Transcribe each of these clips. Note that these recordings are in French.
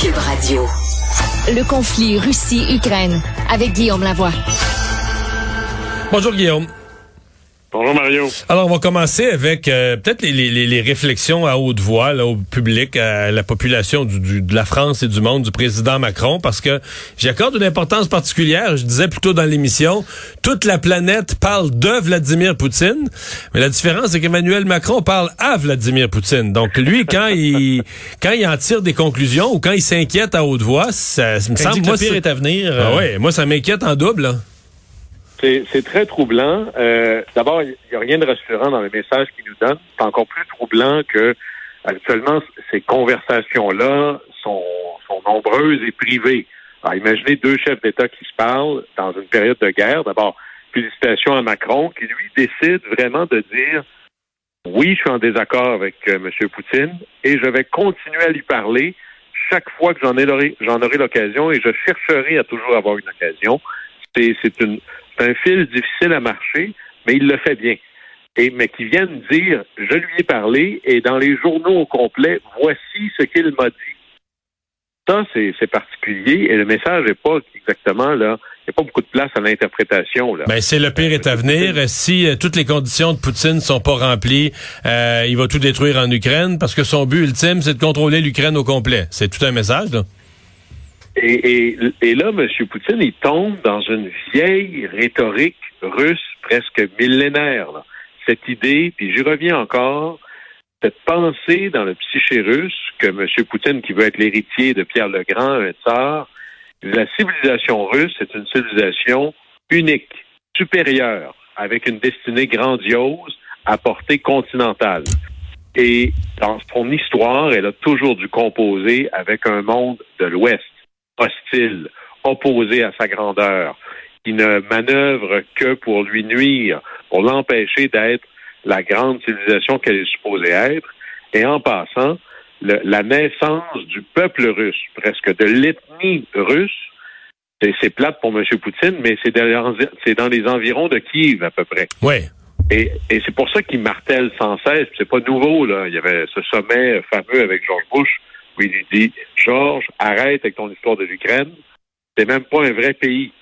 Cube Radio. Le conflit Russie-Ukraine avec Guillaume Lavoie. Bonjour Guillaume. Bonjour Mario. Alors, on va commencer avec euh, peut-être les, les, les, réflexions à haute voix là, au public, à la population du, du, de la France et du monde du président Macron, parce que j'accorde une importance particulière. Je disais plutôt dans l'émission, toute la planète parle de Vladimir Poutine, mais la différence, c'est qu'Emmanuel Macron parle à Vladimir Poutine. Donc, lui, quand il quand il en tire des conclusions ou quand il s'inquiète à haute voix, ça, me semble... Moi, le pire est à venir. Ah euh... ouais, moi, ça m'inquiète en double. Là. C'est très troublant. Euh, D'abord, il n'y a rien de rassurant dans le message qu'il nous donne. C'est encore plus troublant que actuellement ces conversations-là sont, sont nombreuses et privées. Imaginez deux chefs d'État qui se parlent dans une période de guerre. D'abord, félicitations à Macron qui lui décide vraiment de dire oui, je suis en désaccord avec euh, M. Poutine et je vais continuer à lui parler chaque fois que j'en aurai, aurai l'occasion et je chercherai à toujours avoir une occasion. C'est une c'est un fil difficile à marcher, mais il le fait bien. Et, mais qui viennent dire, je lui ai parlé, et dans les journaux au complet, voici ce qu'il m'a dit. Ça, c'est particulier, et le message n'est pas exactement là. Il n'y a pas beaucoup de place à l'interprétation. là. Ben, c'est le pire est à venir. Si euh, toutes les conditions de Poutine sont pas remplies, euh, il va tout détruire en Ukraine parce que son but ultime, c'est de contrôler l'Ukraine au complet. C'est tout un message. Là. Et, et, et, là, M. Poutine, il tombe dans une vieille rhétorique russe presque millénaire. Là. Cette idée, puis j'y reviens encore, cette pensée dans le psyché russe que M. Poutine, qui veut être l'héritier de Pierre le Grand, un tsar, la civilisation russe est une civilisation unique, supérieure, avec une destinée grandiose à portée continentale. Et dans son histoire, elle a toujours dû composer avec un monde de l'Ouest hostile, opposé à sa grandeur, qui ne manœuvre que pour lui nuire, pour l'empêcher d'être la grande civilisation qu'elle est supposée être. Et en passant, le, la naissance du peuple russe, presque de l'ethnie russe, c'est plate pour M. Poutine, mais c'est dans, les environs de Kiev à peu près. Oui. Et, et c'est pour ça qu'il martèle sans cesse. C'est pas nouveau là. Il y avait ce sommet fameux avec George Bush où il dit Georges, arrête avec ton histoire de l'Ukraine. C'est même pas un vrai pays.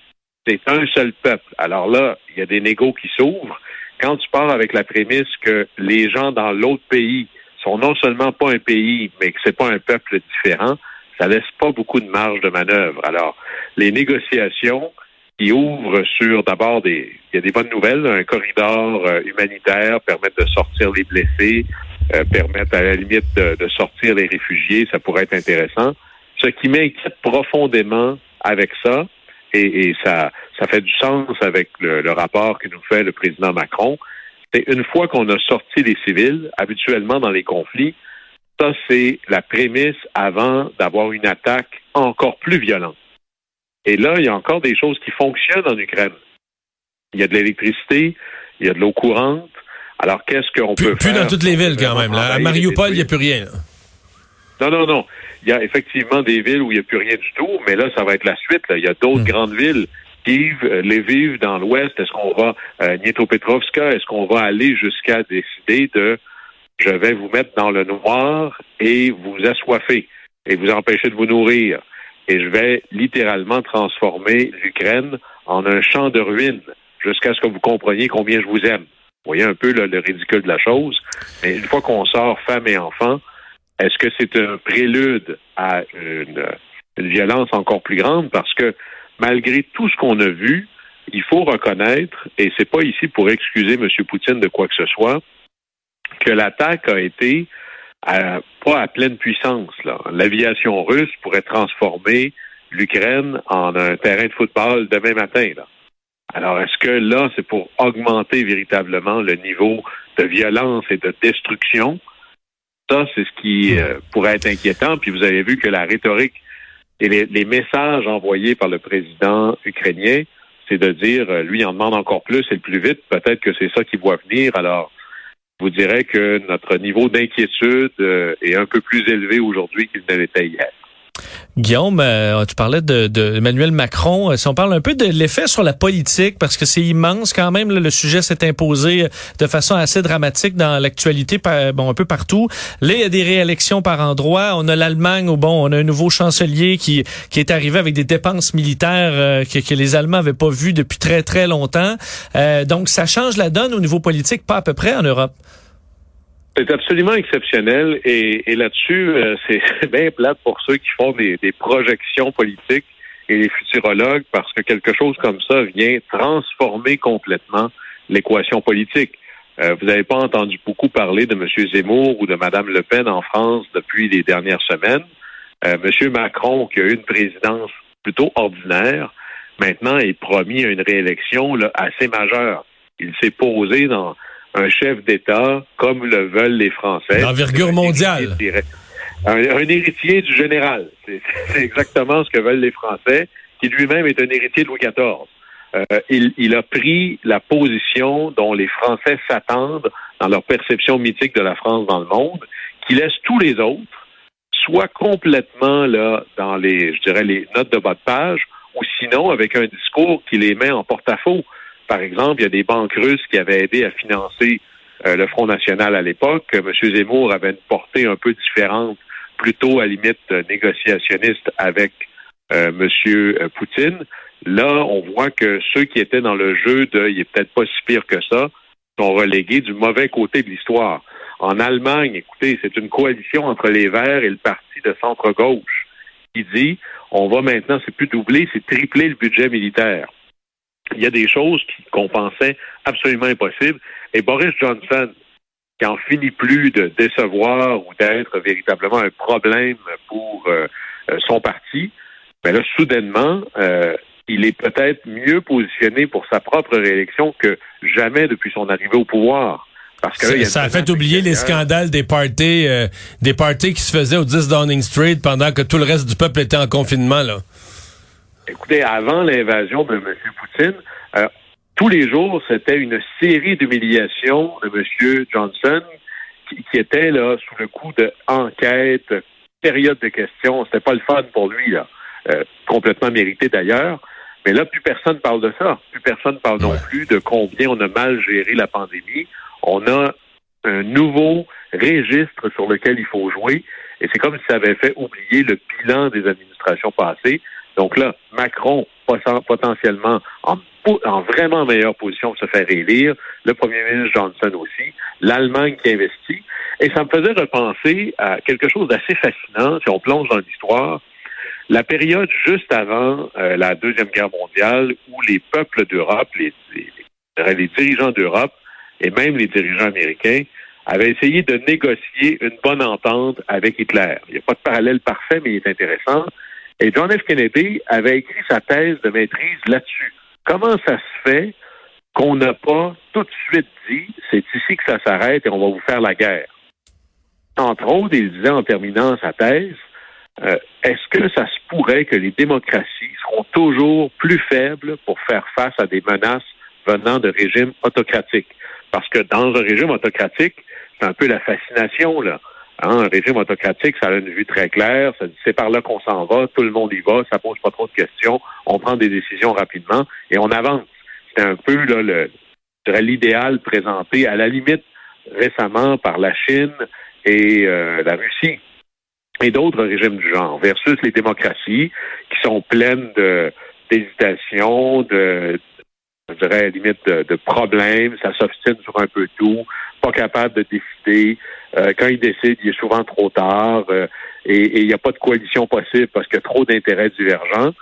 C'est un seul peuple. Alors là, il y a des négos qui s'ouvrent. Quand tu parles avec la prémisse que les gens dans l'autre pays sont non seulement pas un pays, mais que c'est pas un peuple différent, ça laisse pas beaucoup de marge de manœuvre. Alors, les négociations qui ouvrent sur d'abord des, il y a des bonnes nouvelles, un corridor euh, humanitaire permettre de sortir les blessés, euh, permettre à la limite de, de, sortir les réfugiés, ça pourrait être intéressant. Ce qui m'inquiète profondément avec ça, et, et, ça, ça fait du sens avec le, le rapport que nous fait le président Macron, c'est une fois qu'on a sorti les civils, habituellement dans les conflits, ça c'est la prémisse avant d'avoir une attaque encore plus violente. Et là, il y a encore des choses qui fonctionnent en Ukraine. Il y a de l'électricité, il y a de l'eau courante, alors, qu'est-ce qu'on peut plus faire? Plus dans toutes les villes, quand même. Là. À Mariupol, il n'y a plus rien. Là. Non, non, non. Il y a effectivement des villes où il n'y a plus rien du tout, mais là, ça va être la suite. Là. Il y a d'autres Hmm. grandes villes. Kiev, euh, Lviv, dans l'ouest, est-ce qu'on va, euh, Nietopetrovska, est-ce qu'on va aller jusqu'à décider de, je vais vous mettre dans le noir et vous assoiffer et vous empêcher de vous nourrir? Et je vais littéralement transformer l'Ukraine en un champ de ruines jusqu'à ce que vous compreniez combien je vous aime. Voyez un peu le ridicule de la chose. Mais une fois qu'on sort femmes et enfants, est-ce que c'est un prélude à une, violence encore plus grande? Parce que malgré tout ce qu'on a vu, il faut reconnaître, et c'est pas ici pour excuser M. Poutine de quoi que ce soit, que l'attaque a été à, pas à pleine puissance. L'aviation russe pourrait transformer l'Ukraine en un terrain de football demain matin. Là. Alors, est-ce que là, c'est pour augmenter véritablement le niveau de violence et de destruction? Ça, c'est ce qui euh, pourrait être inquiétant. Puis vous avez vu que la rhétorique et les, messages envoyés par le président ukrainien, c'est de dire, euh, lui, il en demande encore plus et le plus vite. Peut-être que c'est ça qui voit venir. Alors, je vous dirais que notre niveau d'inquiétude euh, est un peu plus élevé aujourd'hui qu'il ne l'était hier. Guillaume, euh, tu parlais de, de, Emmanuel Macron. Euh, si on parle un peu de l'effet sur la politique, parce que c'est immense quand même, le sujet s'est imposé de façon assez dramatique dans l'actualité, bon un peu partout. Là, il y a des réélections par endroits. On a l'Allemagne où bon, on a un nouveau chancelier qui qui est arrivé avec des dépenses militaires euh, que, que, les Allemands n'avaient pas vues depuis très très longtemps. donc ça change la donne au niveau politique, pas à peu près en Europe. C'est absolument exceptionnel et, et là-dessus, euh, c'est bien plate pour ceux qui font des, des, projections politiques et les futurologues parce que quelque chose comme ça vient transformer complètement l'équation politique. Euh, vous n'avez pas entendu beaucoup parler de M. Zemmour ou de Mme Le Pen en France depuis les dernières semaines. Euh, M. Macron, qui a eu une présidence plutôt ordinaire, maintenant est promis à une réélection là, assez majeure. Il s'est posé dans un chef d'État comme le veulent les Français. D'envergure mondiale. Un, héritier du général. C'est exactement ce que veulent les Français, qui lui-même est un héritier de Louis XIV. Euh, il, il, a pris la position dont les Français s'attendent dans leur perception mythique de la France dans le monde, qui laisse tous les autres soit complètement là dans les, je dirais, les notes de bas de page, ou sinon avec un discours qui les met en porte-à-faux. Par exemple, il y a des banques russes qui avaient aidé à financer euh, le Front National à l'époque. M. Zemmour avait une portée un peu différente, plutôt à limite euh, négociationniste avec euh, M. Poutine. Là, on voit que ceux qui étaient dans le jeu de il est peut-être pas si pire que ça sont relégués du mauvais côté de l'histoire. En Allemagne, écoutez, c'est une coalition entre les Verts et le parti de centre-gauche qui dit on va maintenant, c'est plus doubler, c'est tripler le budget militaire il y a des choses qu'on pensait absolument impossibles. Et Boris Johnson, qui en finit plus de décevoir ou d'être véritablement un problème pour euh, euh, son parti, mais ben là, soudainement, euh, il est peut-être mieux positionné pour sa propre réélection que jamais depuis son arrivée au pouvoir. Parce que ça a fait oublier les scandales des parties, des parties qui se faisaient au 10 Downing Street pendant que tout le reste du peuple était en confinement là. Écoutez, avant l'invasion de M. Poutine, euh, tous les jours, c'était une série d'humiliations de M. Johnson qui, qui, était là sous le coup de enquête, période de questions. C'était pas le fun pour lui, là. Euh, complètement mérité d'ailleurs. Mais là, plus personne parle de ça. Plus personne parle non plus de combien on a mal géré la pandémie. On a un nouveau registre sur lequel il faut jouer. Et c'est comme si ça avait fait oublier le bilan des administrations passées. Donc là, Macron, potentiellement en, en vraiment meilleure position pour se faire élire, le premier ministre Johnson aussi, l'Allemagne qui investit. Et ça me faisait repenser à quelque chose d'assez fascinant, si on plonge dans l'histoire, la période juste avant euh, la Deuxième Guerre mondiale où les peuples d'Europe, les dirigeants d'Europe et même les dirigeants américains avaient essayé de négocier une bonne entente avec Hitler. Il n'y a pas de parallèle parfait, mais il est intéressant. Et John F. Kennedy avait écrit sa thèse de maîtrise là-dessus. Comment ça se fait qu'on n'a pas tout de suite dit c'est ici que ça s'arrête et on va vous faire la guerre? Entre autres, il disait en terminant sa thèse, euh, est-ce que ça se pourrait que les démocraties seront toujours plus faibles pour faire face à des menaces venant de régimes autocratiques? Parce que dans un régime autocratique, c'est un peu la fascination, là. Hein, un régime autocratique, ça a une vue très claire, c'est par là qu'on s'en va, tout le monde y va, ça pose pas trop de questions, on prend des décisions rapidement et on avance. C'est un peu là, le, l'idéal présenté à la limite récemment par la Chine et euh, la Russie et d'autres régimes du genre, versus les démocraties qui sont pleines de d'hésitation, de, je dirais, limite de, de problèmes, ça s'obstine sur un peu tout, pas capable de décider, euh, quand il décide, il est souvent trop tard euh, et il n'y a pas de coalition possible parce qu'il y a trop d'intérêts divergents.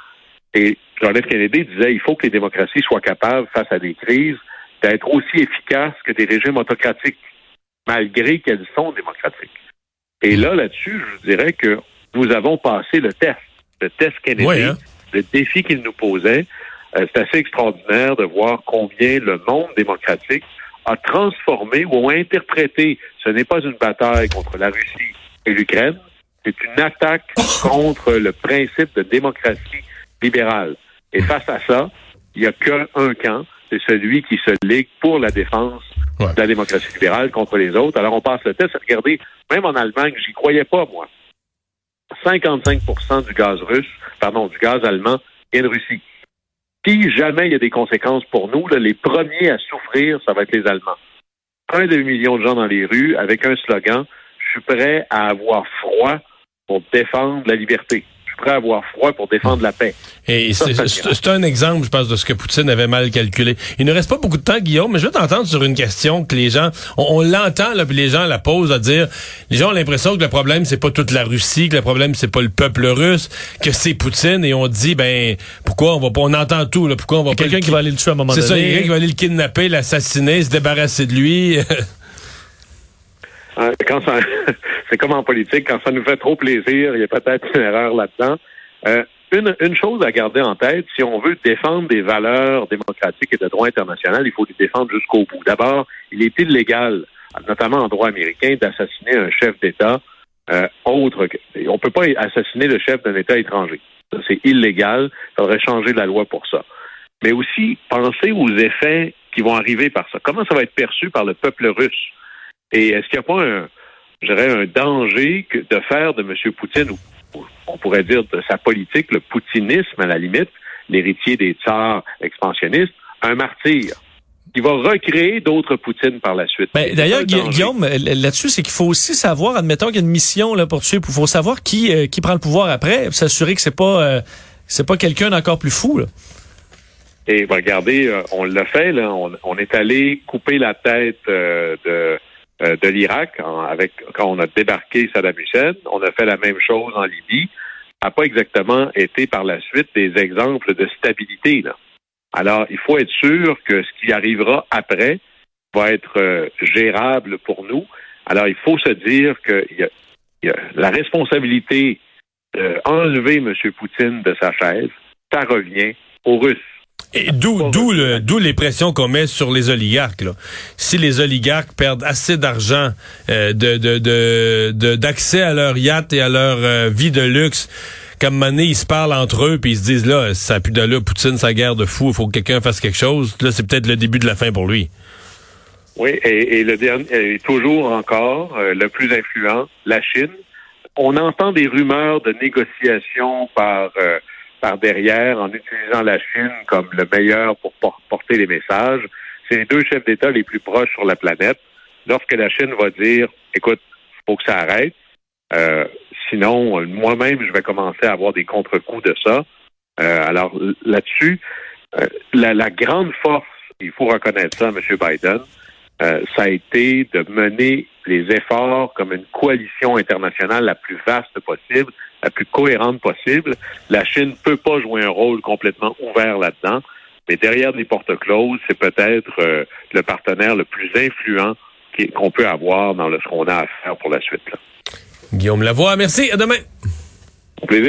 Et John F. Kennedy disait il faut que les démocraties soient capables, face à des crises, d'être aussi efficaces que des régimes autocratiques, malgré qu'elles sont démocratiques. Et là, là-dessus, je dirais que nous avons passé le test, le test Kennedy, hein? le défi qu'il nous posait. Euh, c'est assez extraordinaire de voir combien le monde démocratique a transformé ou a interprété ce n'est pas une bataille contre la Russie et l'Ukraine, c'est une attaque contre le principe de démocratie libérale. Et face à ça, il n'y a qu'un camp, c'est celui qui se ligue pour la défense de la démocratie libérale contre les autres. Alors on passe le test. Regardez, même en Allemagne, j'y croyais pas, moi. 55% du gaz russe, pardon, du gaz allemand vient de Russie. Si jamais il y a des conséquences pour nous, là, les premiers à souffrir, ça va être les Allemands. Un demi-million de gens dans les rues avec un slogan, je suis prêt à avoir froid pour défendre la liberté prêt à avoir froid pour défendre la paix. Et c'est un exemple, je pense, de ce que Poutine avait mal calculé. Il ne reste pas beaucoup de temps, Guillaume, mais je veux t'entendre sur une question que les gens, on, l'entend, là, puis les gens la posent à dire, les gens ont l'impression que le problème, c'est pas toute la Russie, que le problème, c'est pas le peuple russe, que c'est Poutine, et on dit, ben, pourquoi on va pas, on entend tout, là, pourquoi on va pas... Quelqu'un qui va aller le tuer à un moment donné. C'est ça, quelqu'un qui va aller le kidnapper, l'assassiner, se débarrasser de lui. quand ça, c'est comme en politique, quand ça nous fait trop plaisir, il y a peut-être une erreur là-dedans. Euh, une, chose à garder en tête, si on veut défendre des valeurs démocratiques et de droit international, il faut les défendre jusqu'au bout. D'abord, il est illégal, notamment en droit américain, d'assassiner un chef d'État euh, autre que... On peut pas assassiner le chef d'un État étranger. C'est illégal. Il faudrait changer la loi pour ça. Mais aussi, penser aux effets qui vont arriver par ça. Comment ça va être perçu par le peuple russe? Et est-ce qu'il n'y a pas un, dirais, un danger que de faire de M. Poutine, ou on pourrait dire de sa politique, le poutinisme à la limite, l'héritier des tsars expansionnistes, un martyr qui va recréer d'autres Poutines par la suite. Ben, D'ailleurs, Guillaume, là-dessus, c'est qu'il faut aussi savoir, admettons qu'il y a une mission là, pour tuer, il faut savoir qui, euh, qui prend le pouvoir après, s'assurer que c'est pas euh, c'est pas quelqu'un d'encore plus fou. Là. Et regardez, euh, on l'a fait, là, on, on, est allé couper la tête de euh, de l'Irak quand on a débarqué Saddam Hussein. On a fait la même chose en Libye. Ça n'a pas exactement été par la suite des exemples de stabilité. Là. Alors, il faut être sûr que ce qui arrivera après va être euh, gérable pour nous. Alors, il faut se dire que la responsabilité d'enlever M. Poutine de sa chaise, ça revient aux Russes. Et d'où, d'où, le, d'où les pressions qu'on met sur les oligarques. Là. Si les oligarques perdent assez d'argent, euh, de, de, de, d'accès à leur yacht et à leur euh, vie de luxe, comme mané ils se parlent entre eux puis ils se disent là, ça plus de là, Poutine, sa guerre de fou, il faut que quelqu'un fasse quelque chose. Là, c'est peut-être le début de la fin pour lui. Oui, et, et le dernier, et toujours encore, euh, le plus influent, la Chine. On entend des rumeurs de négociations par par derrière en utilisant la Chine comme le meilleur pour porter les messages. C'est les deux chefs d'État les plus proches sur la planète. Lorsque la Chine va dire, écoute, faut que ça arrête, euh, sinon moi-même je vais commencer à avoir des contre-coups de ça. Euh, alors là-dessus, euh, la, la, grande force, il faut reconnaître ça, M. Biden, ça a été de mener les efforts comme une coalition internationale la plus vaste possible la plus cohérente possible. La Chine ne peut pas jouer un rôle complètement ouvert là-dedans, mais derrière les portes closes, c'est peut-être euh, le partenaire le plus influent qu'on peut avoir dans ce qu'on a à faire pour la suite. Guillaume Lavoie, merci. À demain. Au plaisir.